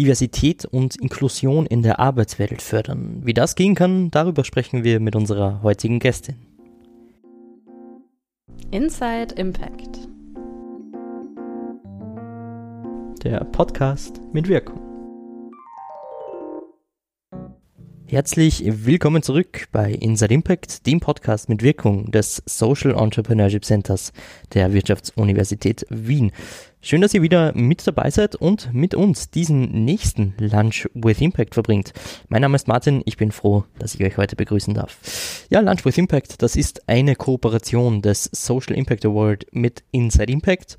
Diversität und Inklusion in der Arbeitswelt fördern. Wie das gehen kann, darüber sprechen wir mit unserer heutigen Gästin. Inside Impact. Der Podcast mit Wirkung. Herzlich willkommen zurück bei Inside Impact, dem Podcast mit Wirkung des Social Entrepreneurship Centers der Wirtschaftsuniversität Wien. Schön, dass ihr wieder mit dabei seid und mit uns diesen nächsten Lunch with Impact verbringt. Mein Name ist Martin, ich bin froh, dass ich euch heute begrüßen darf. Ja, Lunch with Impact, das ist eine Kooperation des Social Impact Award mit Inside Impact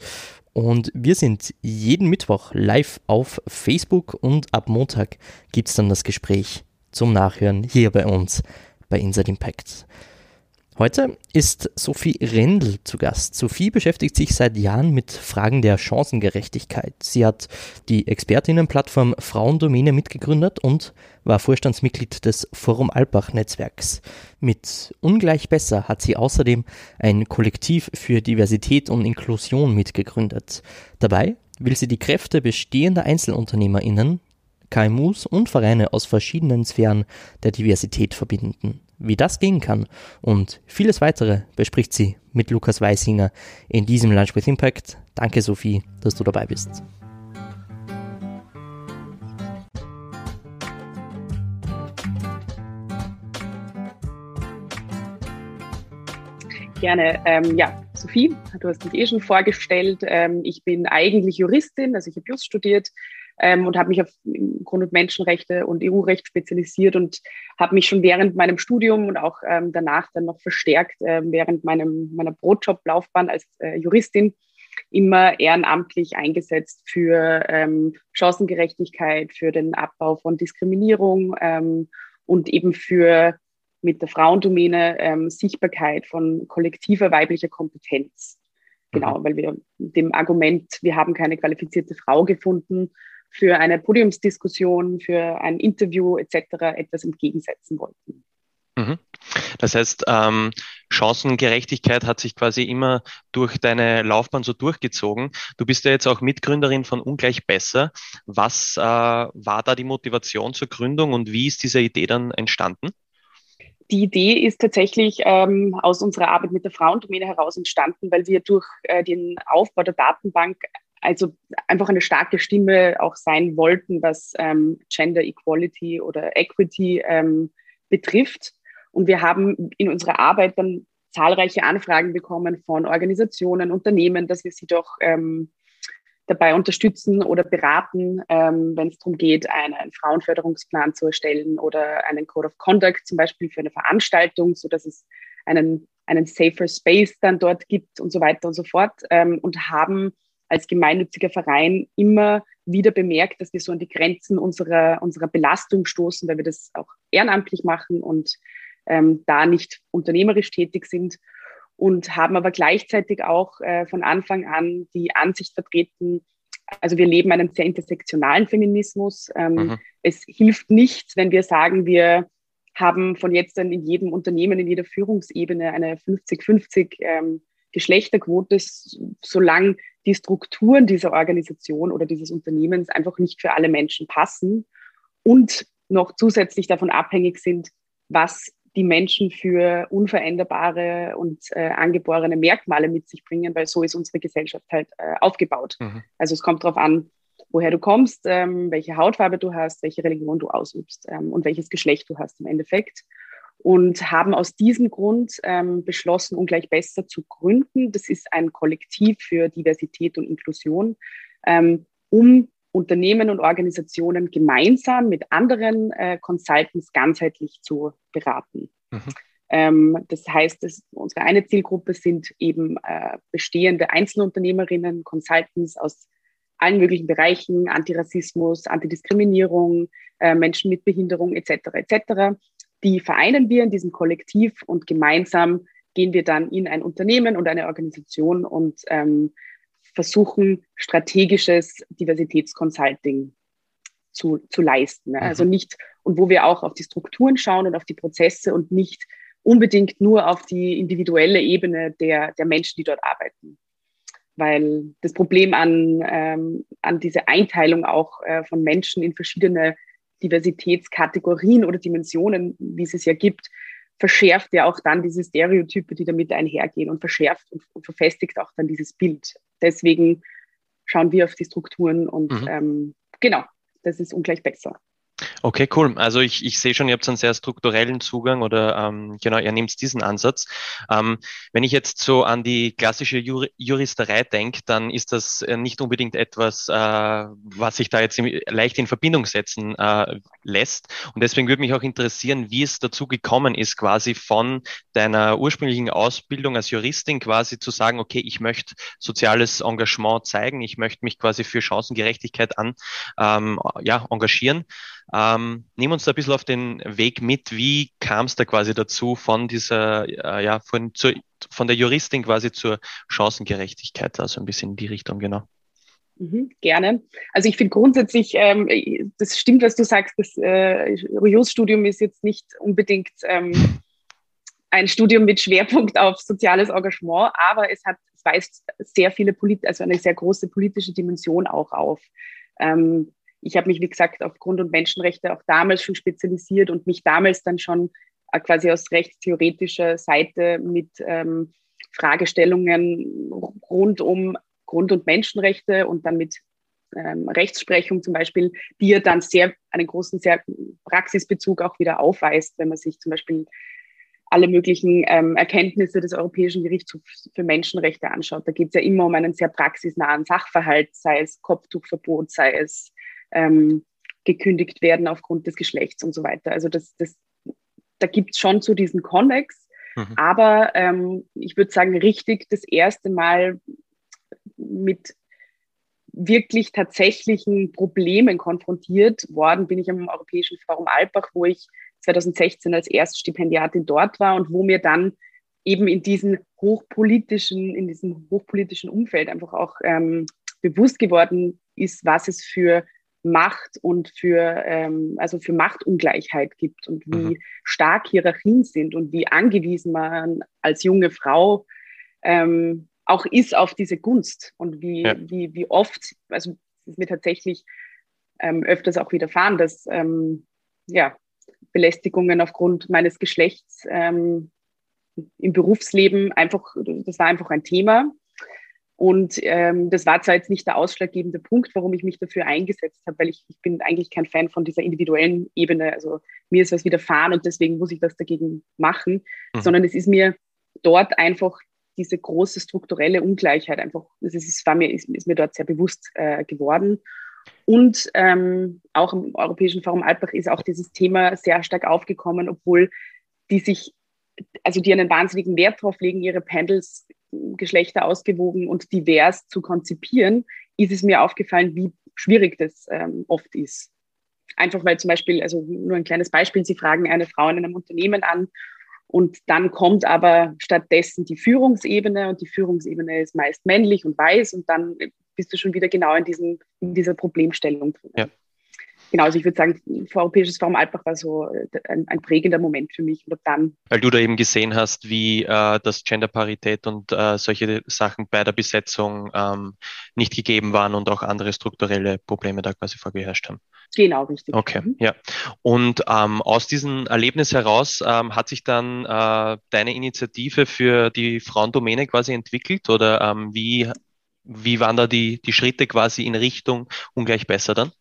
und wir sind jeden Mittwoch live auf Facebook und ab Montag gibt's dann das Gespräch zum Nachhören hier bei uns bei Inside Impact. Heute ist Sophie Rendl zu Gast. Sophie beschäftigt sich seit Jahren mit Fragen der Chancengerechtigkeit. Sie hat die Expertinnenplattform Frauendomäne mitgegründet und war Vorstandsmitglied des Forum Alpbach Netzwerks. Mit Ungleich Besser hat sie außerdem ein Kollektiv für Diversität und Inklusion mitgegründet. Dabei will sie die Kräfte bestehender EinzelunternehmerInnen KMUs und Vereine aus verschiedenen Sphären der Diversität verbinden. Wie das gehen kann und vieles weitere bespricht sie mit Lukas Weisinger in diesem Lunch with Impact. Danke Sophie, dass du dabei bist. Gerne. Ähm, ja, Sophie, du hast dich eh schon vorgestellt. Ähm, ich bin eigentlich Juristin, also ich habe Just studiert, ähm, und habe mich auf Grund- und Menschenrechte und EU-Recht spezialisiert und habe mich schon während meinem Studium und auch ähm, danach dann noch verstärkt äh, während meinem, meiner Brotjob-Laufbahn als äh, Juristin immer ehrenamtlich eingesetzt für ähm, Chancengerechtigkeit, für den Abbau von Diskriminierung ähm, und eben für mit der Frauendomäne ähm, Sichtbarkeit von kollektiver weiblicher Kompetenz. Genau, mhm. weil wir dem Argument, wir haben keine qualifizierte Frau gefunden, für eine Podiumsdiskussion, für ein Interview etc. etwas entgegensetzen wollten. Mhm. Das heißt, ähm, Chancengerechtigkeit hat sich quasi immer durch deine Laufbahn so durchgezogen. Du bist ja jetzt auch Mitgründerin von Ungleich Besser. Was äh, war da die Motivation zur Gründung und wie ist diese Idee dann entstanden? Die Idee ist tatsächlich ähm, aus unserer Arbeit mit der Frauendomäne heraus entstanden, weil wir durch äh, den Aufbau der Datenbank also einfach eine starke Stimme auch sein wollten, was ähm, Gender Equality oder Equity ähm, betrifft. Und wir haben in unserer Arbeit dann zahlreiche Anfragen bekommen von Organisationen, Unternehmen, dass wir sie doch ähm, dabei unterstützen oder beraten, ähm, wenn es darum geht, einen Frauenförderungsplan zu erstellen oder einen Code of Conduct zum Beispiel für eine Veranstaltung, so dass es einen, einen safer Space dann dort gibt und so weiter und so fort ähm, und haben als gemeinnütziger Verein immer wieder bemerkt, dass wir so an die Grenzen unserer, unserer Belastung stoßen, weil wir das auch ehrenamtlich machen und ähm, da nicht unternehmerisch tätig sind und haben aber gleichzeitig auch äh, von Anfang an die Ansicht vertreten, also wir leben einen sehr intersektionalen Feminismus. Ähm, mhm. Es hilft nichts, wenn wir sagen, wir haben von jetzt an in jedem Unternehmen, in jeder Führungsebene eine 50-50 ähm, Geschlechterquote, solange die Strukturen dieser Organisation oder dieses Unternehmens einfach nicht für alle Menschen passen und noch zusätzlich davon abhängig sind, was die Menschen für unveränderbare und äh, angeborene Merkmale mit sich bringen, weil so ist unsere Gesellschaft halt äh, aufgebaut. Mhm. Also es kommt darauf an, woher du kommst, ähm, welche Hautfarbe du hast, welche Religion du ausübst ähm, und welches Geschlecht du hast im Endeffekt und haben aus diesem Grund ähm, beschlossen, ungleich besser zu gründen. Das ist ein Kollektiv für Diversität und Inklusion, ähm, um Unternehmen und Organisationen gemeinsam mit anderen äh, Consultants ganzheitlich zu beraten. Mhm. Ähm, das heißt, dass unsere eine Zielgruppe sind eben äh, bestehende Einzelunternehmerinnen, Consultants aus allen möglichen Bereichen, Antirassismus, Antidiskriminierung, äh, Menschen mit Behinderung etc. etc die vereinen wir in diesem Kollektiv und gemeinsam gehen wir dann in ein Unternehmen und eine Organisation und ähm, versuchen strategisches Diversitätsconsulting zu, zu leisten. Ne? Also nicht, und wo wir auch auf die Strukturen schauen und auf die Prozesse und nicht unbedingt nur auf die individuelle Ebene der, der Menschen, die dort arbeiten. weil das Problem an, ähm, an diese Einteilung auch äh, von Menschen in verschiedene Diversitätskategorien oder Dimensionen, wie es es ja gibt, verschärft ja auch dann diese Stereotype, die damit einhergehen und verschärft und, und verfestigt auch dann dieses Bild. Deswegen schauen wir auf die Strukturen und mhm. ähm, genau, das ist ungleich besser. Okay, cool. Also ich, ich sehe schon, ihr habt einen sehr strukturellen Zugang oder ähm, genau, ihr nehmt diesen Ansatz. Ähm, wenn ich jetzt so an die klassische Jur Juristerei denke, dann ist das äh, nicht unbedingt etwas, äh, was sich da jetzt leicht in Verbindung setzen äh, lässt. Und deswegen würde mich auch interessieren, wie es dazu gekommen ist, quasi von deiner ursprünglichen Ausbildung als Juristin quasi zu sagen, okay, ich möchte soziales Engagement zeigen, ich möchte mich quasi für Chancengerechtigkeit an, ähm, ja, engagieren. Ähm, nimm uns da ein bisschen auf den Weg mit. Wie kam es da quasi dazu von dieser, äh, ja, von, zur, von der Juristin quasi zur Chancengerechtigkeit, also ein bisschen in die Richtung, genau. Mhm, gerne. Also ich finde grundsätzlich, ähm, das stimmt, was du sagst, das äh, Jus-Studium ist jetzt nicht unbedingt ähm, ein Studium mit Schwerpunkt auf soziales Engagement, aber es hat, es weist sehr viele, Polit also eine sehr große politische Dimension auch auf. Ähm, ich habe mich, wie gesagt, auf Grund- und Menschenrechte auch damals schon spezialisiert und mich damals dann schon äh, quasi aus rechtstheoretischer Seite mit ähm, Fragestellungen rund um Grund- und Menschenrechte und dann mit ähm, Rechtsprechung zum Beispiel, die ja dann sehr einen großen sehr Praxisbezug auch wieder aufweist, wenn man sich zum Beispiel alle möglichen ähm, Erkenntnisse des Europäischen Gerichtshofs für Menschenrechte anschaut. Da geht es ja immer um einen sehr praxisnahen Sachverhalt, sei es Kopftuchverbot, sei es ähm, gekündigt werden aufgrund des Geschlechts und so weiter. Also das, das, da gibt es schon so diesen Konnex, mhm. aber ähm, ich würde sagen, richtig das erste Mal mit wirklich tatsächlichen Problemen konfrontiert worden bin ich am Europäischen Forum Alpbach, wo ich 2016 als Erststipendiatin dort war und wo mir dann eben in diesen hochpolitischen, in diesem hochpolitischen Umfeld einfach auch ähm, bewusst geworden ist, was es für Macht und für, ähm, also für Machtungleichheit gibt und wie mhm. stark Hierarchien sind und wie angewiesen man als junge Frau ähm, auch ist auf diese Gunst und wie, ja. wie, wie oft, also es ist mir tatsächlich ähm, öfters auch widerfahren, dass ähm, ja, Belästigungen aufgrund meines Geschlechts ähm, im Berufsleben einfach, das war einfach ein Thema und ähm, das war zwar jetzt nicht der ausschlaggebende Punkt, warum ich mich dafür eingesetzt habe, weil ich, ich bin eigentlich kein Fan von dieser individuellen Ebene. Also mir ist was widerfahren und deswegen muss ich das dagegen machen, mhm. sondern es ist mir dort einfach diese große strukturelle Ungleichheit einfach, das ist, war mir, ist, ist mir dort sehr bewusst äh, geworden. Und ähm, auch im Europäischen Forum Alpbach ist auch dieses Thema sehr stark aufgekommen, obwohl die sich, also die einen wahnsinnigen Wert darauf legen, ihre Panels Geschlechter ausgewogen und divers zu konzipieren, ist es mir aufgefallen, wie schwierig das ähm, oft ist. Einfach weil zum Beispiel, also nur ein kleines Beispiel, Sie fragen eine Frau in einem Unternehmen an und dann kommt aber stattdessen die Führungsebene und die Führungsebene ist meist männlich und weiß und dann bist du schon wieder genau in, diesem, in dieser Problemstellung drin. Ja genau, also ich würde sagen, Europäisches Forum Alpbach war so äh, ein, ein, prägender Moment für mich. Und dann Weil du da eben gesehen hast, wie äh, das Genderparität und äh, solche Sachen bei der Besetzung ähm, nicht gegeben waren und auch andere strukturelle Probleme da quasi vorgeherrscht haben. Genau, richtig. Okay, mhm. ja. Und ähm, aus diesem Erlebnis heraus ähm, hat sich dann äh, deine Initiative für die Frauendomäne quasi entwickelt oder ähm, wie, wie waren da die, die Schritte quasi in Richtung ungleich besser dann?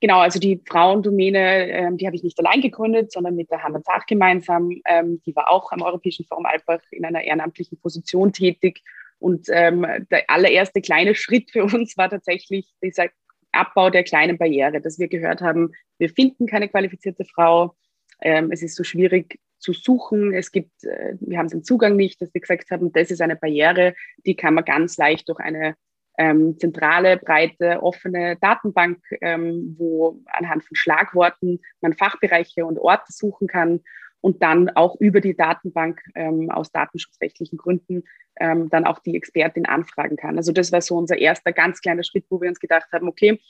Genau, also die Frauendomäne, ähm, die habe ich nicht allein gegründet, sondern mit der Hanna Zach gemeinsam. Ähm, die war auch am Europäischen Forum Alpbach in einer ehrenamtlichen Position tätig. Und ähm, der allererste kleine Schritt für uns war tatsächlich dieser Abbau der kleinen Barriere, dass wir gehört haben, wir finden keine qualifizierte Frau. Ähm, es ist so schwierig zu suchen. Es gibt, äh, wir haben den Zugang nicht, dass wir gesagt haben, das ist eine Barriere, die kann man ganz leicht durch eine ähm, zentrale, breite, offene Datenbank, ähm, wo anhand von Schlagworten man Fachbereiche und Orte suchen kann und dann auch über die Datenbank ähm, aus datenschutzrechtlichen Gründen ähm, dann auch die Expertin anfragen kann. Also das war so unser erster ganz kleiner Schritt, wo wir uns gedacht haben, okay,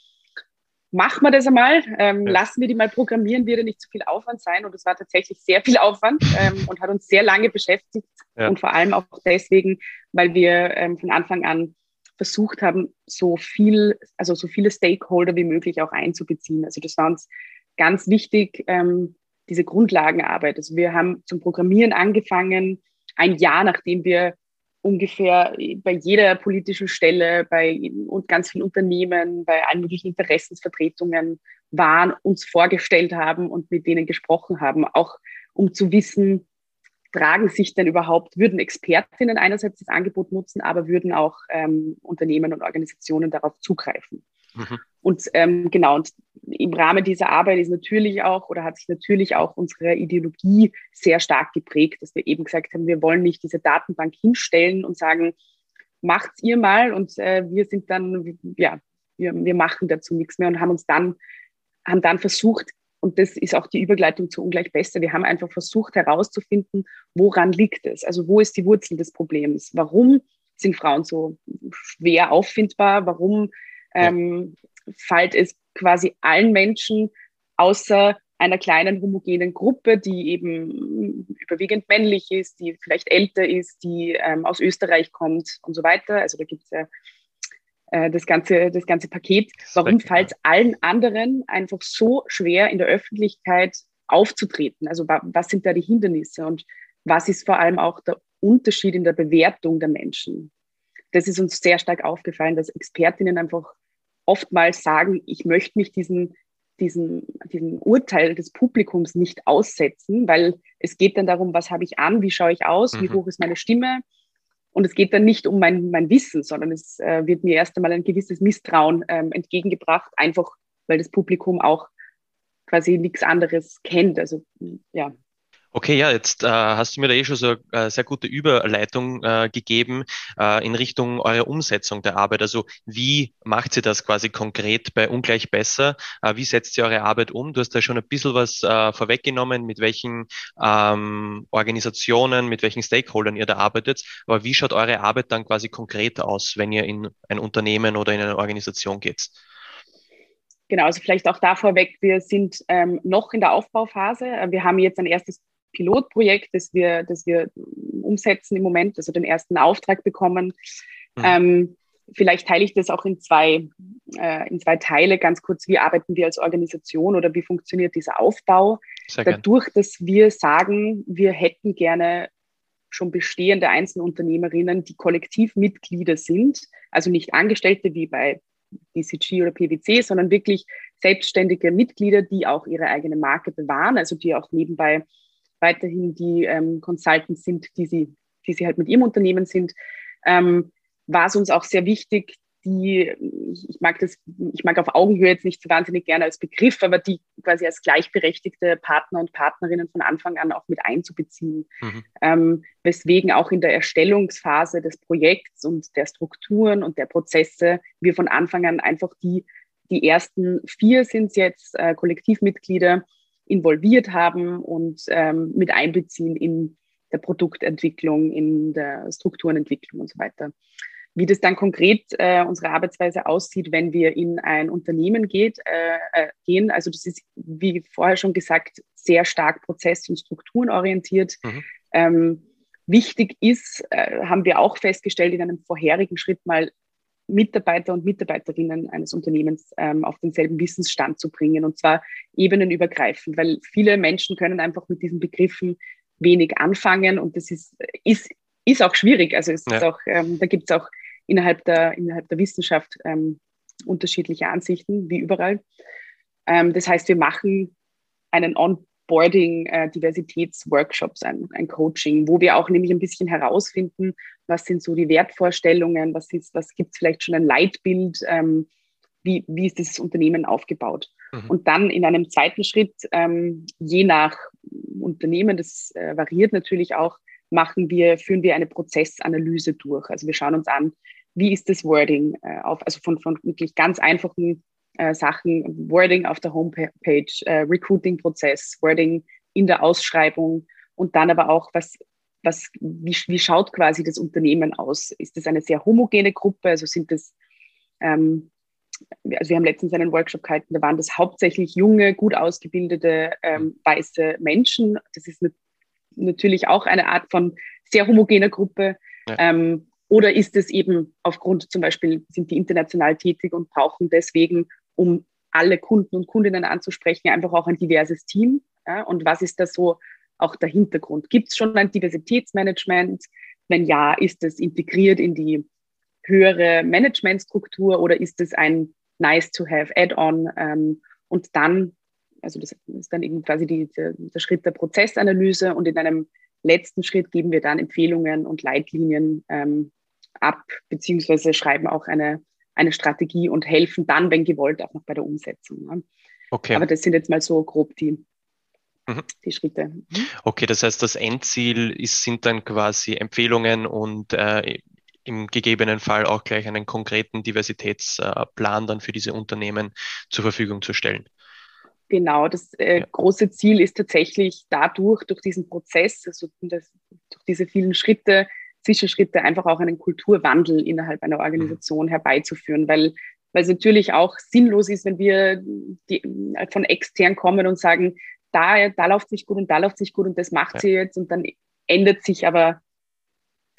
machen wir das einmal, ähm, ja. lassen wir die mal programmieren, wird ja nicht zu viel Aufwand sein. Und es war tatsächlich sehr viel Aufwand ähm, und hat uns sehr lange beschäftigt. Ja. Und vor allem auch deswegen, weil wir ähm, von Anfang an versucht haben, so viel, also so viele Stakeholder wie möglich auch einzubeziehen. Also das war uns ganz wichtig, ähm, diese Grundlagenarbeit. Also wir haben zum Programmieren angefangen, ein Jahr nachdem wir ungefähr bei jeder politischen Stelle, bei und ganz vielen Unternehmen, bei allen möglichen Interessensvertretungen waren, uns vorgestellt haben und mit denen gesprochen haben, auch um zu wissen, tragen sich denn überhaupt, würden Expertinnen einerseits das Angebot nutzen, aber würden auch ähm, Unternehmen und Organisationen darauf zugreifen. Mhm. Und ähm, genau, und im Rahmen dieser Arbeit ist natürlich auch oder hat sich natürlich auch unsere Ideologie sehr stark geprägt, dass wir eben gesagt haben, wir wollen nicht diese Datenbank hinstellen und sagen, macht's ihr mal und äh, wir sind dann, ja, wir, wir machen dazu nichts mehr und haben uns dann, haben dann versucht, und das ist auch die Übergleitung zu ungleich besser. Wir haben einfach versucht herauszufinden, woran liegt es? Also wo ist die Wurzel des Problems? Warum sind Frauen so schwer auffindbar? Warum ähm, fällt es quasi allen Menschen außer einer kleinen homogenen Gruppe, die eben überwiegend männlich ist, die vielleicht älter ist, die ähm, aus Österreich kommt und so weiter. Also da gibt es ja äh, das, ganze, das ganze Paket. Warum fällt es allen anderen einfach so schwer in der Öffentlichkeit aufzutreten? Also was sind da die Hindernisse und was ist vor allem auch der Unterschied in der Bewertung der Menschen? Das ist uns sehr stark aufgefallen, dass Expertinnen einfach oftmals sagen, ich möchte mich diesen, diesen, diesen Urteil des Publikums nicht aussetzen, weil es geht dann darum, was habe ich an, wie schaue ich aus, mhm. wie hoch ist meine Stimme. Und es geht dann nicht um mein, mein Wissen, sondern es äh, wird mir erst einmal ein gewisses Misstrauen ähm, entgegengebracht, einfach weil das Publikum auch quasi nichts anderes kennt. Also ja, Okay, ja, jetzt äh, hast du mir da eh schon so eine äh, sehr gute Überleitung äh, gegeben äh, in Richtung eurer Umsetzung der Arbeit. Also wie macht sie das quasi konkret bei Ungleich besser? Äh, wie setzt ihr eure Arbeit um? Du hast da schon ein bisschen was äh, vorweggenommen, mit welchen ähm, Organisationen, mit welchen Stakeholdern ihr da arbeitet. Aber wie schaut eure Arbeit dann quasi konkret aus, wenn ihr in ein Unternehmen oder in eine Organisation geht? Genau, also vielleicht auch da vorweg, wir sind ähm, noch in der Aufbauphase. Wir haben jetzt ein erstes Pilotprojekt, das wir, das wir umsetzen im Moment, also den ersten Auftrag bekommen. Mhm. Ähm, vielleicht teile ich das auch in zwei, äh, in zwei Teile ganz kurz. Wie arbeiten wir als Organisation oder wie funktioniert dieser Aufbau? Dadurch, dass wir sagen, wir hätten gerne schon bestehende Einzelunternehmerinnen, die Kollektivmitglieder sind, also nicht Angestellte wie bei DCG oder PwC, sondern wirklich selbstständige Mitglieder, die auch ihre eigene Marke bewahren, also die auch nebenbei weiterhin die ähm, Consultants sind, die sie, die sie halt mit ihrem Unternehmen sind, ähm, war es uns auch sehr wichtig, die, ich mag das, ich mag auf Augenhöhe jetzt nicht so wahnsinnig gerne als Begriff, aber die quasi als gleichberechtigte Partner und Partnerinnen von Anfang an auch mit einzubeziehen. Mhm. Ähm, weswegen auch in der Erstellungsphase des Projekts und der Strukturen und der Prozesse wir von Anfang an einfach die, die ersten vier sind jetzt äh, Kollektivmitglieder, involviert haben und ähm, mit einbeziehen in der Produktentwicklung, in der Strukturenentwicklung und so weiter. Wie das dann konkret äh, unsere Arbeitsweise aussieht, wenn wir in ein Unternehmen geht, äh, äh, gehen, also das ist, wie vorher schon gesagt, sehr stark prozess- und strukturenorientiert. Mhm. Ähm, wichtig ist, äh, haben wir auch festgestellt in einem vorherigen Schritt mal, Mitarbeiter und Mitarbeiterinnen eines Unternehmens ähm, auf denselben Wissensstand zu bringen und zwar ebenenübergreifend, weil viele Menschen können einfach mit diesen Begriffen wenig anfangen und das ist, ist, ist auch schwierig. Also es ja. ist auch, ähm, da gibt es auch innerhalb der, innerhalb der Wissenschaft ähm, unterschiedliche Ansichten, wie überall. Ähm, das heißt, wir machen einen On Boarding, äh, ein, ein Coaching, wo wir auch nämlich ein bisschen herausfinden, was sind so die Wertvorstellungen, was, was gibt es vielleicht schon ein Leitbild, ähm, wie, wie ist dieses Unternehmen aufgebaut. Mhm. Und dann in einem zweiten Schritt, ähm, je nach Unternehmen, das äh, variiert natürlich auch, machen wir, führen wir eine Prozessanalyse durch. Also wir schauen uns an, wie ist das Wording äh, auf, also von, von wirklich ganz einfachen äh, Sachen, Wording auf der Homepage, äh, Recruiting-Prozess, Wording in der Ausschreibung und dann aber auch, was, was, wie, wie schaut quasi das Unternehmen aus? Ist das eine sehr homogene Gruppe? Also sind das, ähm, also wir haben letztens einen Workshop gehalten, da waren das hauptsächlich junge, gut ausgebildete ähm, weiße Menschen. Das ist natürlich auch eine Art von sehr homogener Gruppe. Ja. Ähm, Oder ist es eben aufgrund zum Beispiel, sind die international tätig und brauchen deswegen, um alle Kunden und Kundinnen anzusprechen, einfach auch ein diverses Team? Ja? Und was ist da so auch der Hintergrund? Gibt es schon ein Diversitätsmanagement? Wenn ja, ist es integriert in die höhere Managementstruktur oder ist es ein nice to have Add-on? Ähm, und dann, also das ist dann eben quasi die, der, der Schritt der Prozessanalyse und in einem letzten Schritt geben wir dann Empfehlungen und Leitlinien ähm, ab, beziehungsweise schreiben auch eine, eine Strategie und helfen dann, wenn gewollt, auch noch bei der Umsetzung. Ne? Okay. Aber das sind jetzt mal so grob die, mhm. die Schritte. Mhm. Okay, das heißt, das Endziel ist, sind dann quasi Empfehlungen und äh, im gegebenen Fall auch gleich einen konkreten Diversitätsplan dann für diese Unternehmen zur Verfügung zu stellen. Genau, das äh, ja. große Ziel ist tatsächlich dadurch, durch diesen Prozess, also das, durch diese vielen Schritte, Zwischenschritte, einfach auch einen Kulturwandel innerhalb einer Organisation mhm. herbeizuführen, weil, weil es natürlich auch sinnlos ist, wenn wir die, von extern kommen und sagen, da, da läuft sich gut und da läuft sich gut und das macht ja. sie jetzt und dann ändert sich aber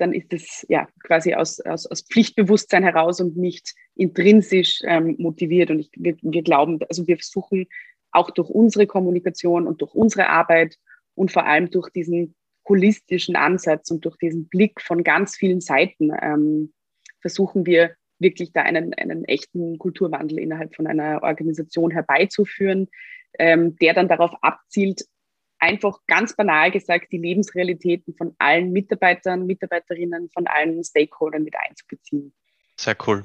dann ist es ja quasi aus, aus, aus Pflichtbewusstsein heraus und nicht intrinsisch ähm, motiviert. Und ich, wir, wir glauben, also wir versuchen auch durch unsere Kommunikation und durch unsere Arbeit und vor allem durch diesen holistischen Ansatz und durch diesen Blick von ganz vielen Seiten ähm, versuchen wir wirklich da einen, einen echten Kulturwandel innerhalb von einer Organisation herbeizuführen, ähm, der dann darauf abzielt, einfach ganz banal gesagt, die Lebensrealitäten von allen Mitarbeitern, Mitarbeiterinnen, von allen Stakeholdern mit einzubeziehen. Sehr cool.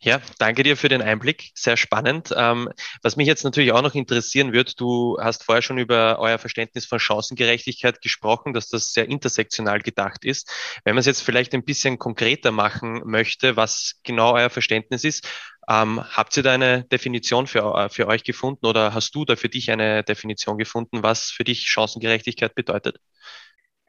Ja, danke dir für den Einblick. Sehr spannend. Ähm, was mich jetzt natürlich auch noch interessieren wird, du hast vorher schon über euer Verständnis von Chancengerechtigkeit gesprochen, dass das sehr intersektional gedacht ist. Wenn man es jetzt vielleicht ein bisschen konkreter machen möchte, was genau euer Verständnis ist, ähm, habt ihr da eine Definition für, äh, für euch gefunden oder hast du da für dich eine Definition gefunden, was für dich Chancengerechtigkeit bedeutet?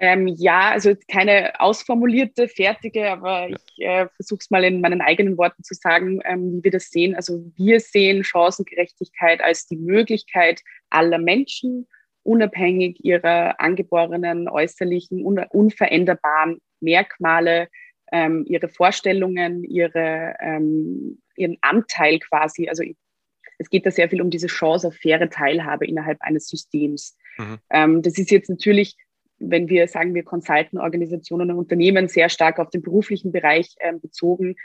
Ähm, ja, also keine ausformulierte, fertige, aber ja. ich äh, versuche es mal in meinen eigenen Worten zu sagen, ähm, wie wir das sehen. Also wir sehen Chancengerechtigkeit als die Möglichkeit aller Menschen, unabhängig ihrer angeborenen, äußerlichen, un unveränderbaren Merkmale, ähm, ihre Vorstellungen, ihre, ähm, ihren Anteil quasi. Also es geht da sehr viel um diese Chance auf faire Teilhabe innerhalb eines Systems. Mhm. Ähm, das ist jetzt natürlich wenn wir sagen, wir consulten Organisationen und Unternehmen sehr stark auf den beruflichen Bereich äh, bezogen.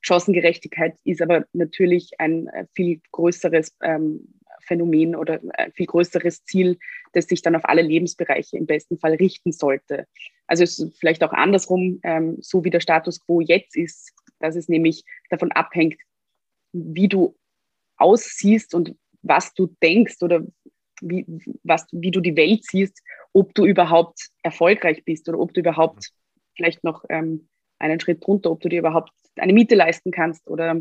Chancengerechtigkeit ist aber natürlich ein äh, viel größeres ähm, Phänomen oder ein äh, viel größeres Ziel, das sich dann auf alle Lebensbereiche im besten Fall richten sollte. Also es ist vielleicht auch andersrum, ähm, so wie der Status quo jetzt ist, dass es nämlich davon abhängt, wie du aussiehst und was du denkst oder wie, was, wie du die Welt siehst, ob du überhaupt erfolgreich bist oder ob du überhaupt vielleicht noch ähm, einen Schritt drunter, ob du dir überhaupt eine Miete leisten kannst oder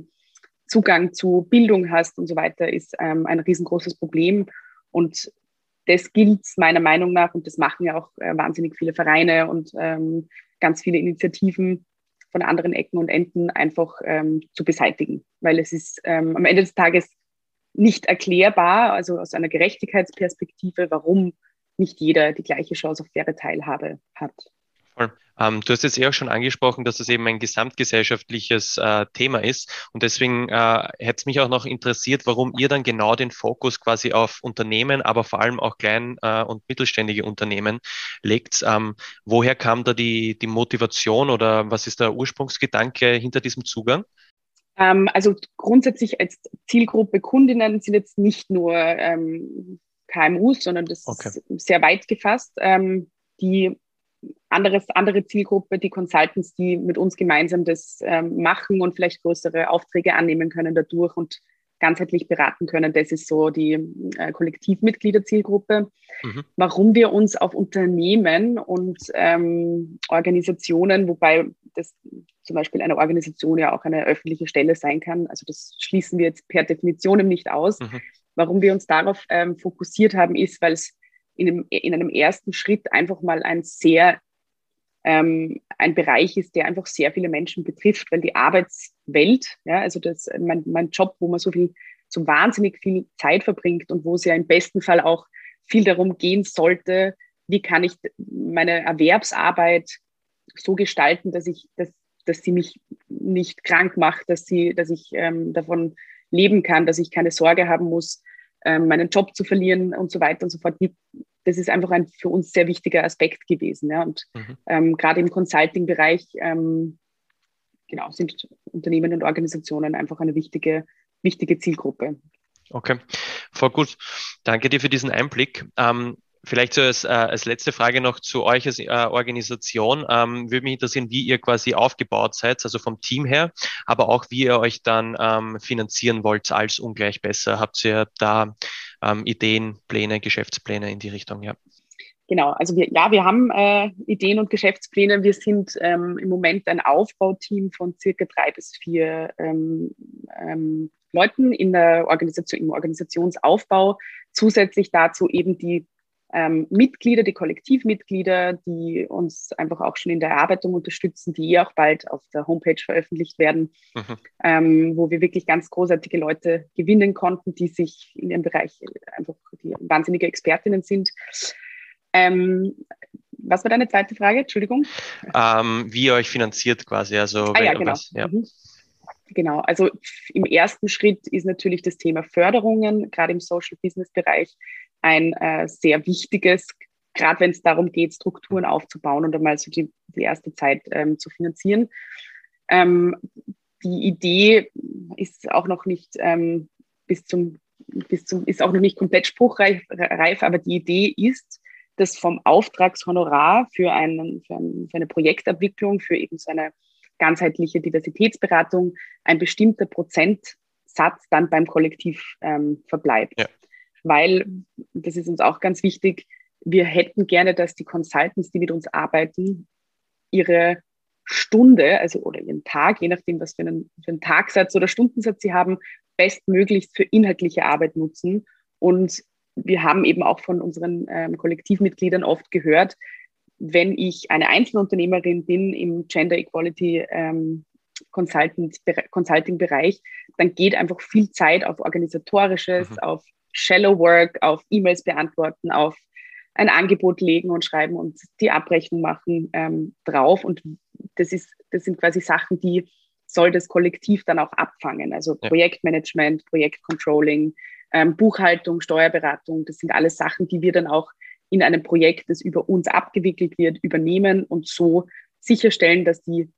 Zugang zu Bildung hast und so weiter, ist ähm, ein riesengroßes Problem. Und das gilt meiner Meinung nach, und das machen ja auch äh, wahnsinnig viele Vereine und ähm, ganz viele Initiativen von anderen Ecken und Enden einfach ähm, zu beseitigen. Weil es ist ähm, am Ende des Tages nicht erklärbar, also aus einer Gerechtigkeitsperspektive, warum nicht jeder die gleiche Chance auf faire Teilhabe hat. Ähm, du hast jetzt eh auch schon angesprochen, dass das eben ein gesamtgesellschaftliches äh, Thema ist. Und deswegen äh, hätte es mich auch noch interessiert, warum ihr dann genau den Fokus quasi auf Unternehmen, aber vor allem auch klein- äh, und mittelständige Unternehmen legt. Ähm, woher kam da die, die Motivation oder was ist der Ursprungsgedanke hinter diesem Zugang? Ähm, also grundsätzlich als Zielgruppe Kundinnen sind jetzt nicht nur ähm, KMUs, sondern das okay. ist sehr weit gefasst. Ähm, die anderes, andere Zielgruppe, die Consultants, die mit uns gemeinsam das ähm, machen und vielleicht größere Aufträge annehmen können dadurch und ganzheitlich beraten können. Das ist so die äh, Kollektivmitgliederzielgruppe. Mhm. Warum wir uns auf Unternehmen und ähm, Organisationen, wobei das zum Beispiel eine Organisation ja auch eine öffentliche Stelle sein kann, also das schließen wir jetzt per Definition nicht aus. Mhm. Warum wir uns darauf ähm, fokussiert haben, ist, weil es in einem, in einem ersten Schritt einfach mal ein sehr ähm, ein Bereich ist, der einfach sehr viele Menschen betrifft, weil die Arbeitswelt, ja, also das, mein, mein Job, wo man so viel, so wahnsinnig viel Zeit verbringt und wo es ja im besten Fall auch viel darum gehen sollte, wie kann ich meine Erwerbsarbeit so gestalten, dass ich, dass dass sie mich nicht krank macht, dass sie, dass ich ähm, davon leben kann, dass ich keine Sorge haben muss, meinen Job zu verlieren und so weiter und so fort. Das ist einfach ein für uns sehr wichtiger Aspekt gewesen. Ja. Und mhm. ähm, gerade im Consulting-Bereich ähm, genau, sind Unternehmen und Organisationen einfach eine wichtige, wichtige Zielgruppe. Okay, voll gut. Danke dir für diesen Einblick. Ähm, Vielleicht so als, äh, als letzte Frage noch zu euch als äh, Organisation. Ähm, würde mich interessieren, wie ihr quasi aufgebaut seid, also vom Team her, aber auch wie ihr euch dann ähm, finanzieren wollt als ungleich besser. Habt ihr da ähm, Ideen, Pläne, Geschäftspläne in die Richtung? Ja. Genau, also wir, ja, wir haben äh, Ideen und Geschäftspläne. Wir sind ähm, im Moment ein Aufbauteam von circa drei bis vier ähm, ähm, Leuten in der Organisation, im Organisationsaufbau. Zusätzlich dazu eben die ähm, Mitglieder, die Kollektivmitglieder, die uns einfach auch schon in der Erarbeitung unterstützen, die eh auch bald auf der Homepage veröffentlicht werden, mhm. ähm, wo wir wirklich ganz großartige Leute gewinnen konnten, die sich in ihrem Bereich einfach wahnsinnige Expertinnen sind. Ähm, was war deine zweite Frage? Entschuldigung. Ähm, wie ihr euch finanziert quasi. Also, ah, ja, genau. Was, ja. Mhm. Genau, also im ersten Schritt ist natürlich das Thema Förderungen, gerade im Social Business Bereich, ein äh, sehr wichtiges, gerade wenn es darum geht, Strukturen aufzubauen und einmal so die, die erste Zeit ähm, zu finanzieren. Ähm, die Idee ist auch noch nicht ähm, bis zum, bis zum, ist auch noch nicht komplett spruchreif, aber die Idee ist, dass vom Auftragshonorar für, einen, für, ein, für eine Projektabwicklung, für eben so eine ganzheitliche Diversitätsberatung ein bestimmter Prozentsatz dann beim Kollektiv ähm, verbleibt. Ja weil, das ist uns auch ganz wichtig, wir hätten gerne, dass die Consultants, die mit uns arbeiten, ihre Stunde, also oder ihren Tag, je nachdem, was für einen, für einen Tagsatz oder Stundensatz sie haben, bestmöglichst für inhaltliche Arbeit nutzen. Und wir haben eben auch von unseren ähm, Kollektivmitgliedern oft gehört, wenn ich eine Einzelunternehmerin bin im Gender Equality ähm, Consulting-Bereich, dann geht einfach viel Zeit auf organisatorisches, mhm. auf Shallow Work, auf E-Mails beantworten, auf ein Angebot legen und schreiben und die Abrechnung machen ähm, drauf. Und das, ist, das sind quasi Sachen, die soll das Kollektiv dann auch abfangen. Also ja. Projektmanagement, Projektcontrolling, ähm, Buchhaltung, Steuerberatung, das sind alles Sachen, die wir dann auch in einem Projekt, das über uns abgewickelt wird, übernehmen und so sicherstellen, dass die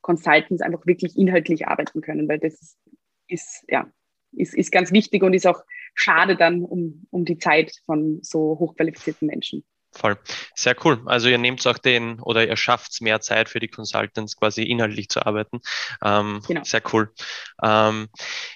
Consultants einfach wirklich inhaltlich arbeiten können, weil das ist, ist ja, ist, ist ganz wichtig und ist auch schade dann um, um die Zeit von so hochqualifizierten Menschen. Voll. Sehr cool. Also ihr nehmt auch den oder ihr schafft mehr Zeit für die Consultants quasi inhaltlich zu arbeiten. Ähm, genau. Sehr cool. Ähm,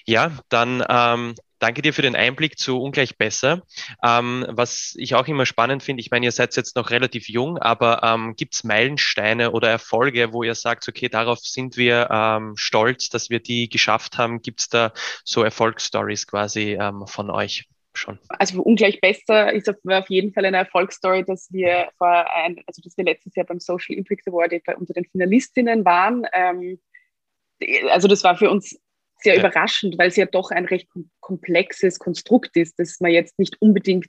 ja, dann ähm, Danke dir für den Einblick zu Ungleich Besser. Ähm, was ich auch immer spannend finde, ich meine, ihr seid jetzt noch relativ jung, aber ähm, gibt es Meilensteine oder Erfolge, wo ihr sagt, okay, darauf sind wir ähm, stolz, dass wir die geschafft haben? Gibt es da so Erfolgsstories quasi ähm, von euch? Schon. Also ungleich besser ist auf jeden Fall eine Erfolgsstory, dass wir vor ein, also dass wir letztes Jahr beim Social Impact Award unter den Finalistinnen waren. Ähm, also das war für uns sehr ja. überraschend, weil es ja doch ein recht komplexes Konstrukt ist, dass man jetzt nicht unbedingt,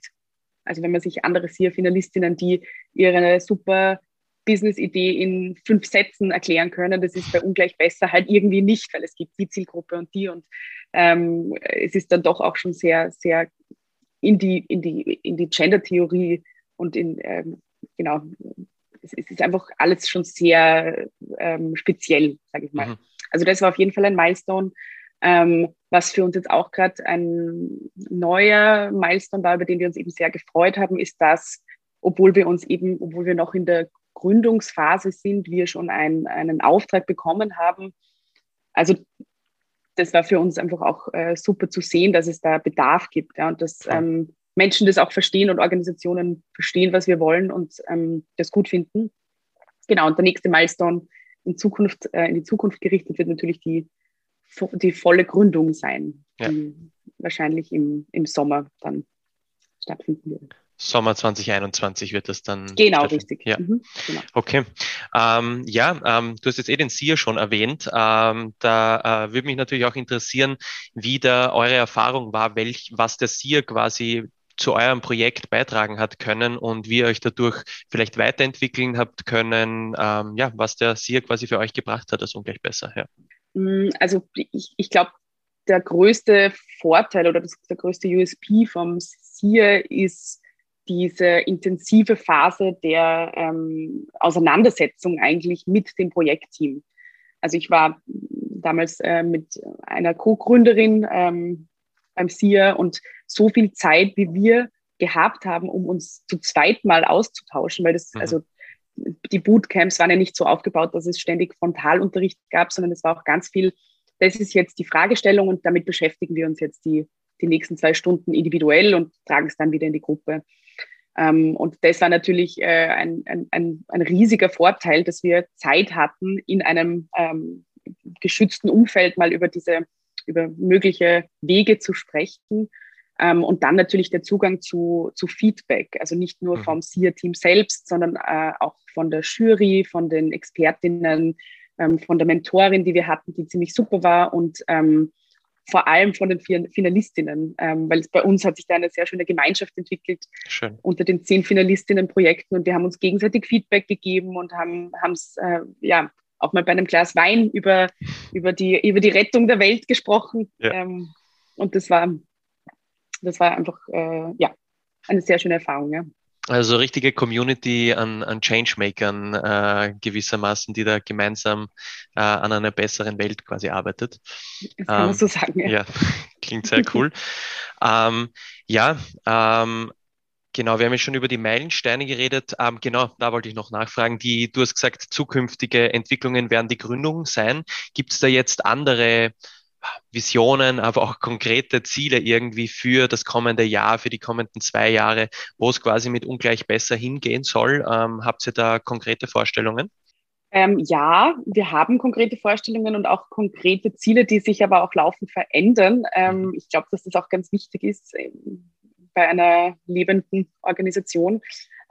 also wenn man sich andere SIA-Finalistinnen, die ihre super Business-Idee in fünf Sätzen erklären können, das ist bei ungleich besser halt irgendwie nicht, weil es gibt die Zielgruppe und die und ähm, es ist dann doch auch schon sehr, sehr in die, in die, in die Gender-Theorie und in, ähm, genau, es, es, ist einfach alles schon sehr ähm, speziell, sage ich mal. Mhm. Also das war auf jeden Fall ein Milestone. Ähm, was für uns jetzt auch gerade ein neuer Milestone war, über den wir uns eben sehr gefreut haben, ist, dass, obwohl wir uns eben, obwohl wir noch in der Gründungsphase sind, wir schon ein, einen Auftrag bekommen haben. Also das war für uns einfach auch äh, super zu sehen, dass es da Bedarf gibt ja, und dass ähm, Menschen das auch verstehen und Organisationen verstehen, was wir wollen und ähm, das gut finden. Genau, und der nächste Milestone in Zukunft, äh, in die Zukunft gerichtet wird natürlich die die volle Gründung sein, ja. die wahrscheinlich im, im Sommer dann stattfinden wird. Sommer 2021 wird das dann. Genau, richtig. Ja. Mhm, genau. Okay. Ähm, ja, ähm, du hast jetzt eh den SIA schon erwähnt. Ähm, da äh, würde mich natürlich auch interessieren, wie da eure Erfahrung war, welch, was der SIA quasi zu eurem Projekt beitragen hat können und wie ihr euch dadurch vielleicht weiterentwickeln habt können, ähm, ja, was der SIA quasi für euch gebracht hat, das ungleich besser. Ja. Mm, also ich, ich glaube, der größte Vorteil oder das, der größte USP vom SIA ist diese intensive Phase der ähm, Auseinandersetzung eigentlich mit dem Projektteam. Also ich war damals äh, mit einer Co-Gründerin ähm, beim SIA und so viel Zeit, wie wir gehabt haben, um uns zu zweit mal auszutauschen, weil das, mhm. also die Bootcamps waren ja nicht so aufgebaut, dass es ständig Frontalunterricht gab, sondern es war auch ganz viel, das ist jetzt die Fragestellung und damit beschäftigen wir uns jetzt die, die nächsten zwei Stunden individuell und tragen es dann wieder in die Gruppe. Ähm, und das war natürlich äh, ein, ein, ein, ein, riesiger Vorteil, dass wir Zeit hatten, in einem ähm, geschützten Umfeld mal über diese, über mögliche Wege zu sprechen. Ähm, und dann natürlich der Zugang zu, zu Feedback, also nicht nur mhm. vom SIA-Team selbst, sondern äh, auch von der Jury, von den Expertinnen, ähm, von der Mentorin, die wir hatten, die ziemlich super war und ähm, vor allem von den Finalistinnen, ähm, weil es bei uns hat sich da eine sehr schöne Gemeinschaft entwickelt Schön. unter den zehn Finalistinnen-Projekten und wir haben uns gegenseitig Feedback gegeben und haben es äh, ja auch mal bei einem Glas Wein über, über, die, über die Rettung der Welt gesprochen. Ja. Ähm, und das war, das war einfach äh, ja, eine sehr schöne Erfahrung. Ja. Also richtige Community an, an Changemakern äh, gewissermaßen, die da gemeinsam äh, an einer besseren Welt quasi arbeitet. Das kann ähm, man so sagen, ja. ja klingt sehr cool. ähm, ja, ähm, Genau, wir haben ja schon über die Meilensteine geredet. Ähm, genau, da wollte ich noch nachfragen. Die, du hast gesagt, zukünftige Entwicklungen werden die Gründung sein. Gibt es da jetzt andere Visionen, aber auch konkrete Ziele irgendwie für das kommende Jahr, für die kommenden zwei Jahre, wo es quasi mit ungleich besser hingehen soll. Ähm, habt ihr da konkrete Vorstellungen? Ähm, ja, wir haben konkrete Vorstellungen und auch konkrete Ziele, die sich aber auch laufend verändern. Ähm, mhm. ich glaube, dass das auch ganz wichtig ist ähm, bei einer lebenden Organisation.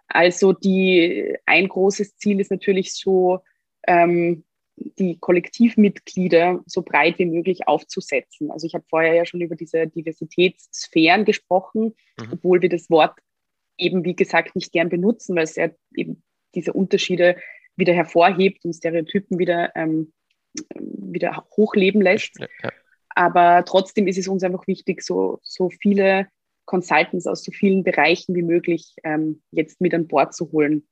Also die, ein großes Ziel ist natürlich so, ähm, die Kollektivmitglieder so breit wie möglich aufzusetzen. Also ich habe vorher ja schon über diese Diversitätssphären gesprochen, mhm. obwohl wir das Wort eben, wie gesagt, nicht gern benutzen, weil es ja eben diese Unterschiede wieder hervorhebt und Stereotypen wieder, ähm, wieder hochleben lässt. Ja. Aber trotzdem ist es uns einfach wichtig, so, so viele Consultants aus so vielen Bereichen wie möglich ähm, jetzt mit an Bord zu holen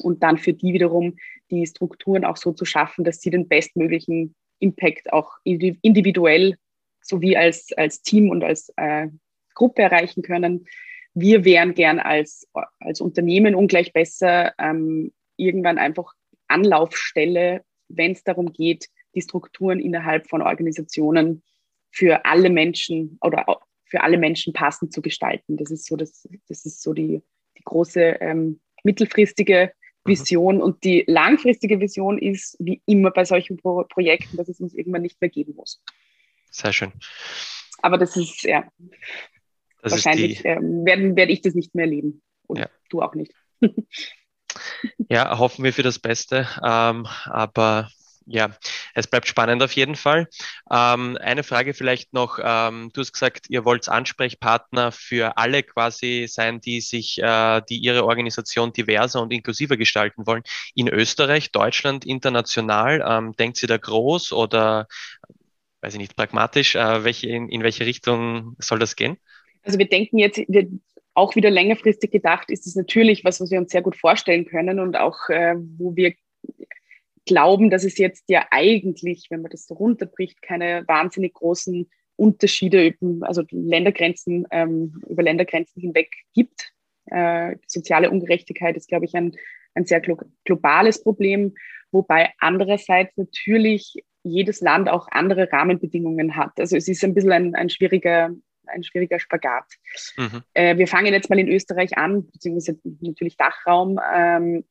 und dann für die wiederum die Strukturen auch so zu schaffen, dass sie den bestmöglichen Impact auch individuell sowie als, als Team und als äh, Gruppe erreichen können. Wir wären gern als, als Unternehmen ungleich besser ähm, irgendwann einfach Anlaufstelle, wenn es darum geht, die Strukturen innerhalb von Organisationen für alle Menschen oder für alle Menschen passend zu gestalten. Das ist so, das, das ist so die, die große ähm, mittelfristige. Vision und die langfristige Vision ist, wie immer bei solchen Pro Projekten, dass es uns irgendwann nicht mehr geben muss. Sehr schön. Aber das ist, ja, das wahrscheinlich äh, werde werd ich das nicht mehr erleben. Und ja. du auch nicht. ja, hoffen wir für das Beste. Ähm, aber ja, es bleibt spannend auf jeden Fall. Ähm, eine Frage vielleicht noch. Ähm, du hast gesagt, ihr wollt Ansprechpartner für alle quasi sein, die sich, äh, die ihre Organisation diverser und inklusiver gestalten wollen. In Österreich, Deutschland, international. Ähm, denkt ihr da groß oder, weiß ich nicht, pragmatisch? Äh, welche, in, in welche Richtung soll das gehen? Also wir denken jetzt, wir, auch wieder längerfristig gedacht, ist es natürlich was, was wir uns sehr gut vorstellen können und auch, äh, wo wir glauben, dass es jetzt ja eigentlich, wenn man das so runterbricht, keine wahnsinnig großen Unterschiede, also Ländergrenzen, ähm, über Ländergrenzen hinweg gibt. Äh, soziale Ungerechtigkeit ist, glaube ich, ein, ein sehr glo globales Problem, wobei andererseits natürlich jedes Land auch andere Rahmenbedingungen hat. Also es ist ein bisschen ein, ein schwieriger, ein schwieriger Spagat. Mhm. Äh, wir fangen jetzt mal in Österreich an, beziehungsweise natürlich Dachraum, ähm,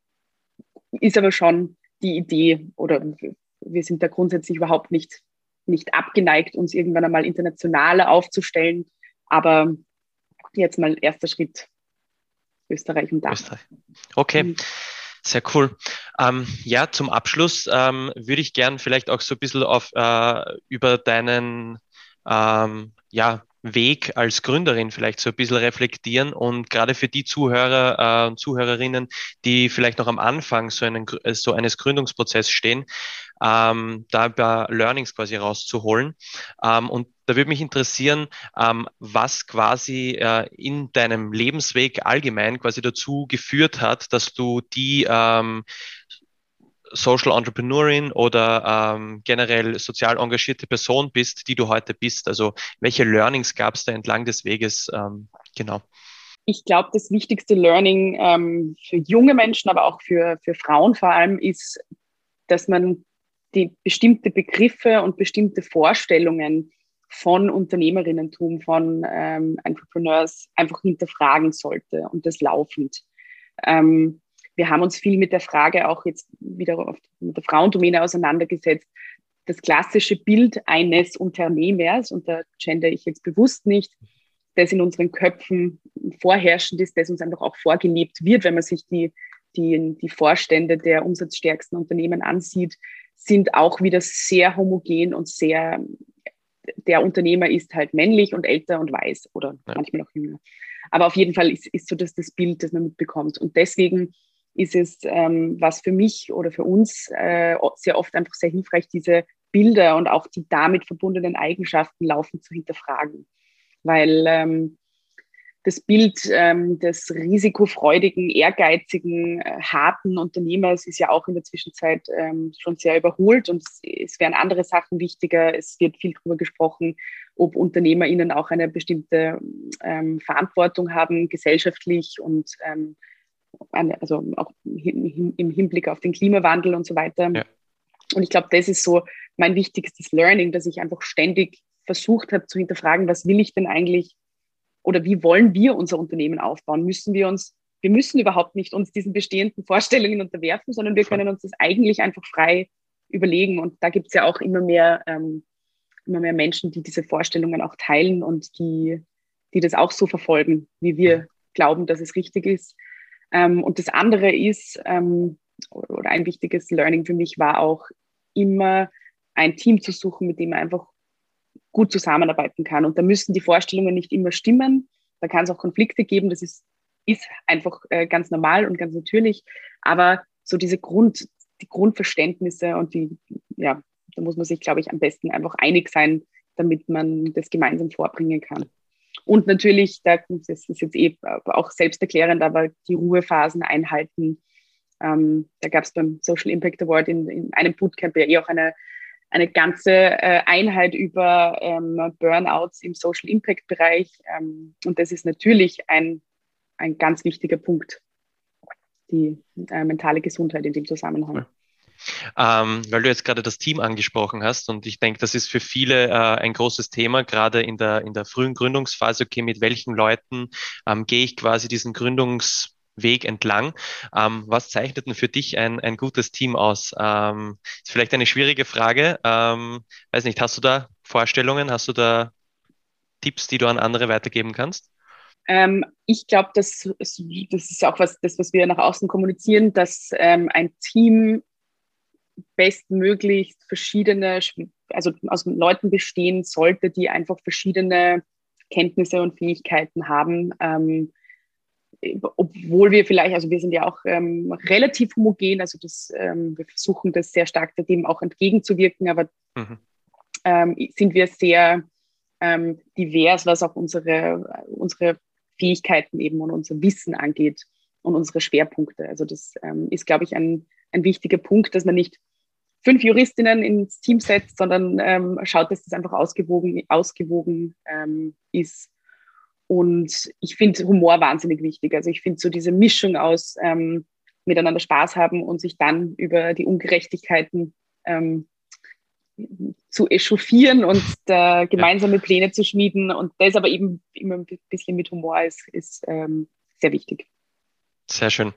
ist aber schon die Idee oder wir sind da grundsätzlich überhaupt nicht, nicht abgeneigt, uns irgendwann einmal internationaler aufzustellen. Aber jetzt mal erster Schritt Österreich und Dach. Okay. Mhm. Sehr cool. Ähm, ja, zum Abschluss ähm, würde ich gern vielleicht auch so ein bisschen auf, äh, über deinen ähm, ja, Weg als Gründerin vielleicht so ein bisschen reflektieren und gerade für die Zuhörer und äh, Zuhörerinnen, die vielleicht noch am Anfang so, einen, so eines Gründungsprozesses stehen, ähm, da ein paar Learnings quasi rauszuholen. Ähm, und da würde mich interessieren, ähm, was quasi äh, in deinem Lebensweg allgemein quasi dazu geführt hat, dass du die ähm, Social Entrepreneurin oder ähm, generell sozial engagierte Person bist, die du heute bist. Also welche Learnings gab es da entlang des Weges? Ähm, genau. Ich glaube, das wichtigste Learning ähm, für junge Menschen, aber auch für, für Frauen vor allem, ist, dass man die bestimmte Begriffe und bestimmte Vorstellungen von Unternehmerinnentum, von ähm, Entrepreneurs einfach hinterfragen sollte und das laufend. Ähm, wir haben uns viel mit der Frage auch jetzt wieder auf, mit der Frauendomäne auseinandergesetzt. Das klassische Bild eines Unternehmers, und da gender ich jetzt bewusst nicht, das in unseren Köpfen vorherrschend ist, das uns einfach auch vorgelebt wird, wenn man sich die, die, die Vorstände der umsatzstärksten Unternehmen ansieht, sind auch wieder sehr homogen und sehr, der Unternehmer ist halt männlich und älter und weiß oder ja. manchmal auch jünger. Aber auf jeden Fall ist, ist so das, das Bild, das man mitbekommt. Und deswegen ist es, ähm, was für mich oder für uns äh, sehr oft einfach sehr hilfreich, diese Bilder und auch die damit verbundenen Eigenschaften laufend zu hinterfragen. Weil ähm, das Bild ähm, des risikofreudigen, ehrgeizigen, äh, harten Unternehmers ist ja auch in der Zwischenzeit ähm, schon sehr überholt und es, es werden andere Sachen wichtiger. Es wird viel darüber gesprochen, ob UnternehmerInnen auch eine bestimmte ähm, Verantwortung haben, gesellschaftlich und ähm, also auch im Hinblick auf den Klimawandel und so weiter. Ja. Und ich glaube, das ist so mein wichtigstes Learning, dass ich einfach ständig versucht habe zu hinterfragen, was will ich denn eigentlich oder wie wollen wir unser Unternehmen aufbauen? Müssen wir uns, wir müssen überhaupt nicht uns diesen bestehenden Vorstellungen unterwerfen, sondern wir können uns das eigentlich einfach frei überlegen. Und da gibt es ja auch immer mehr, ähm, immer mehr Menschen, die diese Vorstellungen auch teilen und die, die das auch so verfolgen, wie wir glauben, dass es richtig ist. Ähm, und das andere ist, ähm, oder ein wichtiges Learning für mich war auch immer ein Team zu suchen, mit dem man einfach gut zusammenarbeiten kann. Und da müssen die Vorstellungen nicht immer stimmen. Da kann es auch Konflikte geben. Das ist, ist einfach äh, ganz normal und ganz natürlich. Aber so diese Grund, die Grundverständnisse und die, ja, da muss man sich, glaube ich, am besten einfach einig sein, damit man das gemeinsam vorbringen kann. Und natürlich, da, das ist jetzt eh auch selbsterklärend, aber die Ruhephasen einhalten. Ähm, da gab es beim Social Impact Award in, in einem Bootcamp ja eh auch eine eine ganze äh, Einheit über ähm, Burnouts im Social Impact Bereich. Ähm, und das ist natürlich ein, ein ganz wichtiger Punkt, die äh, mentale Gesundheit in dem Zusammenhang. Ja. Ähm, weil du jetzt gerade das Team angesprochen hast und ich denke, das ist für viele äh, ein großes Thema, gerade in der, in der frühen Gründungsphase. Okay, mit welchen Leuten ähm, gehe ich quasi diesen Gründungs Weg entlang. Ähm, was zeichnet denn für dich ein, ein gutes Team aus? Ähm, ist vielleicht eine schwierige Frage. Ähm, weiß nicht, hast du da Vorstellungen? Hast du da Tipps, die du an andere weitergeben kannst? Ähm, ich glaube, das, das ist auch was, das, was wir nach außen kommunizieren, dass ähm, ein Team bestmöglichst verschiedene, also aus Leuten bestehen sollte, die einfach verschiedene Kenntnisse und Fähigkeiten haben. Ähm, obwohl wir vielleicht, also wir sind ja auch ähm, relativ homogen, also das, ähm, wir versuchen das sehr stark dem auch entgegenzuwirken, aber mhm. ähm, sind wir sehr ähm, divers, was auch unsere, unsere Fähigkeiten eben und unser Wissen angeht und unsere Schwerpunkte. Also das ähm, ist, glaube ich, ein, ein wichtiger Punkt, dass man nicht fünf Juristinnen ins Team setzt, sondern ähm, schaut, dass das einfach ausgewogen, ausgewogen ist und ich finde Humor wahnsinnig wichtig. Also ich finde so diese Mischung aus ähm, miteinander Spaß haben und sich dann über die Ungerechtigkeiten ähm, zu echauffieren und äh, gemeinsame ja. Pläne zu schmieden. Und das aber eben immer ein bisschen mit Humor ist, ist ähm, sehr wichtig. Sehr schön.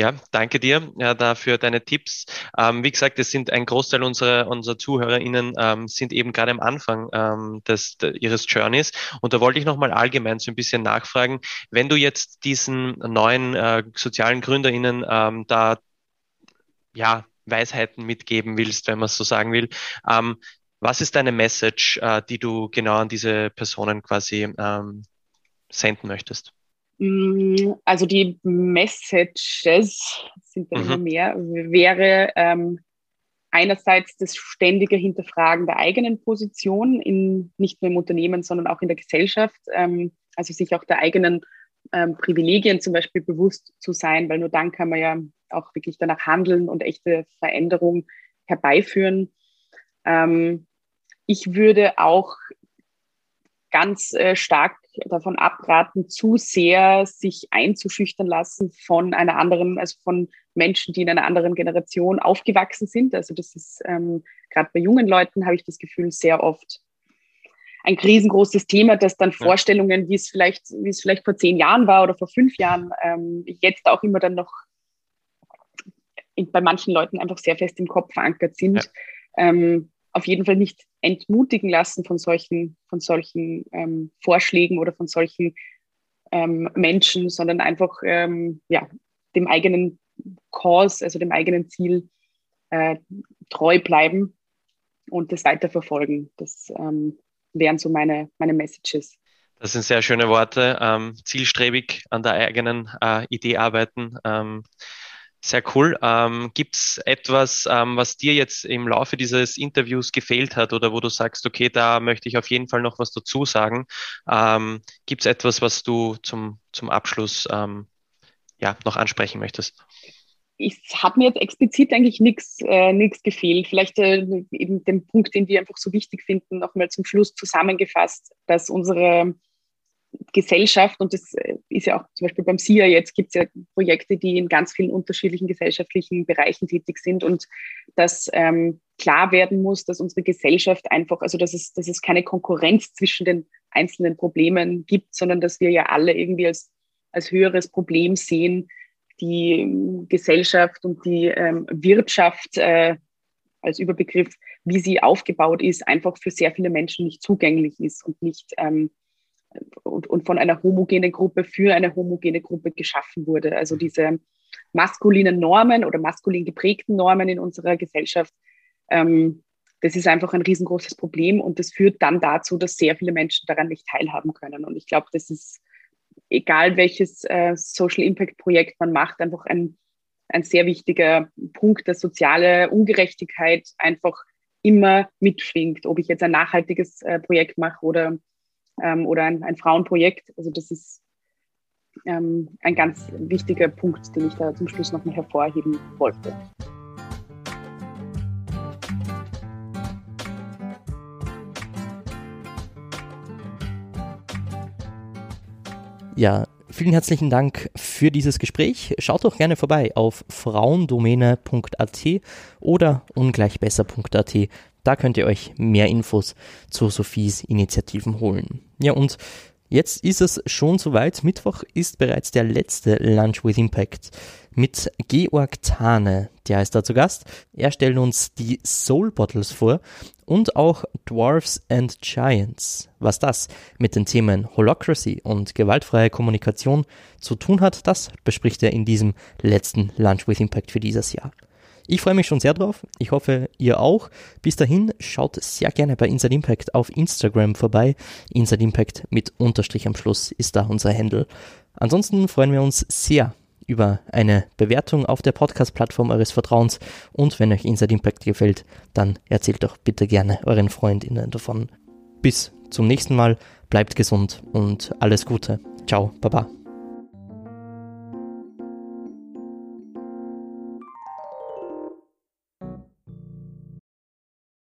Ja, danke dir ja, dafür deine Tipps. Ähm, wie gesagt, es sind ein Großteil unserer, unserer ZuhörerInnen ähm, sind eben gerade am Anfang ähm, des, de, ihres Journeys. Und da wollte ich nochmal allgemein so ein bisschen nachfragen, wenn du jetzt diesen neuen äh, sozialen GründerInnen ähm, da ja, Weisheiten mitgeben willst, wenn man es so sagen will, ähm, Was ist deine Message, äh, die du genau an diese Personen quasi ähm, senden möchtest? Also die Messages sind mhm. immer mehr, wäre ähm, einerseits das ständige Hinterfragen der eigenen Position, in, nicht nur im Unternehmen, sondern auch in der Gesellschaft. Ähm, also sich auch der eigenen ähm, Privilegien zum Beispiel bewusst zu sein, weil nur dann kann man ja auch wirklich danach handeln und echte Veränderung herbeiführen. Ähm, ich würde auch ganz äh, stark davon abraten, zu sehr sich einzuschüchtern lassen von einer anderen, also von Menschen, die in einer anderen Generation aufgewachsen sind. Also das ist ähm, gerade bei jungen Leuten habe ich das Gefühl sehr oft ein riesengroßes Thema, dass dann Vorstellungen, wie es vielleicht, wie es vielleicht vor zehn Jahren war oder vor fünf Jahren, ähm, jetzt auch immer dann noch in, bei manchen Leuten einfach sehr fest im Kopf verankert sind. Ja. Ähm, auf jeden Fall nicht entmutigen lassen von solchen, von solchen ähm, Vorschlägen oder von solchen ähm, Menschen, sondern einfach ähm, ja, dem eigenen Cause, also dem eigenen Ziel äh, treu bleiben und das weiterverfolgen. Das ähm, wären so meine, meine Messages. Das sind sehr schöne Worte. Ähm, zielstrebig an der eigenen äh, Idee arbeiten. Sehr cool. Ähm, Gibt es etwas, ähm, was dir jetzt im Laufe dieses Interviews gefehlt hat oder wo du sagst, okay, da möchte ich auf jeden Fall noch was dazu sagen? Ähm, Gibt es etwas, was du zum, zum Abschluss ähm, ja, noch ansprechen möchtest? Es hat mir jetzt explizit eigentlich nichts äh, gefehlt. Vielleicht äh, eben den Punkt, den wir einfach so wichtig finden, nochmal zum Schluss zusammengefasst, dass unsere Gesellschaft, und das äh, ist ja auch zum Beispiel beim SIA jetzt, gibt es ja Projekte, die in ganz vielen unterschiedlichen gesellschaftlichen Bereichen tätig sind und dass ähm, klar werden muss, dass unsere Gesellschaft einfach, also dass es, dass es keine Konkurrenz zwischen den einzelnen Problemen gibt, sondern dass wir ja alle irgendwie als, als höheres Problem sehen, die ähm, Gesellschaft und die ähm, Wirtschaft äh, als Überbegriff, wie sie aufgebaut ist, einfach für sehr viele Menschen nicht zugänglich ist und nicht ähm, und, und von einer homogenen Gruppe für eine homogene Gruppe geschaffen wurde. Also diese maskulinen Normen oder maskulin geprägten Normen in unserer Gesellschaft, ähm, das ist einfach ein riesengroßes Problem und das führt dann dazu, dass sehr viele Menschen daran nicht teilhaben können. Und ich glaube, das ist, egal welches äh, Social Impact Projekt man macht, einfach ein, ein sehr wichtiger Punkt, dass soziale Ungerechtigkeit einfach immer mitschwingt. Ob ich jetzt ein nachhaltiges äh, Projekt mache oder ähm, oder ein, ein, Frauenprojekt. Also das ist ähm, ein ganz wichtiger Punkt, den ich da zum Schluss noch mal hervorheben wollte. Ja, vielen herzlichen Dank für dieses Gespräch. Schaut doch gerne vorbei auf frauendomäne.at oder ungleichbesser.at. Da könnt ihr euch mehr Infos zu Sophies Initiativen holen. Ja, und jetzt ist es schon soweit. Mittwoch ist bereits der letzte Lunch with Impact mit Georg Thane. Der ist da zu Gast. Er stellt uns die Soul Bottles vor und auch Dwarfs and Giants. Was das mit den Themen Holocracy und gewaltfreie Kommunikation zu tun hat, das bespricht er in diesem letzten Lunch with Impact für dieses Jahr. Ich freue mich schon sehr drauf. Ich hoffe, ihr auch. Bis dahin, schaut sehr gerne bei Inside Impact auf Instagram vorbei. Inside Impact mit Unterstrich am Schluss ist da unser Handle. Ansonsten freuen wir uns sehr über eine Bewertung auf der Podcast-Plattform eures Vertrauens. Und wenn euch Inside Impact gefällt, dann erzählt doch bitte gerne euren Freundinnen davon. Bis zum nächsten Mal, bleibt gesund und alles Gute. Ciao, Baba.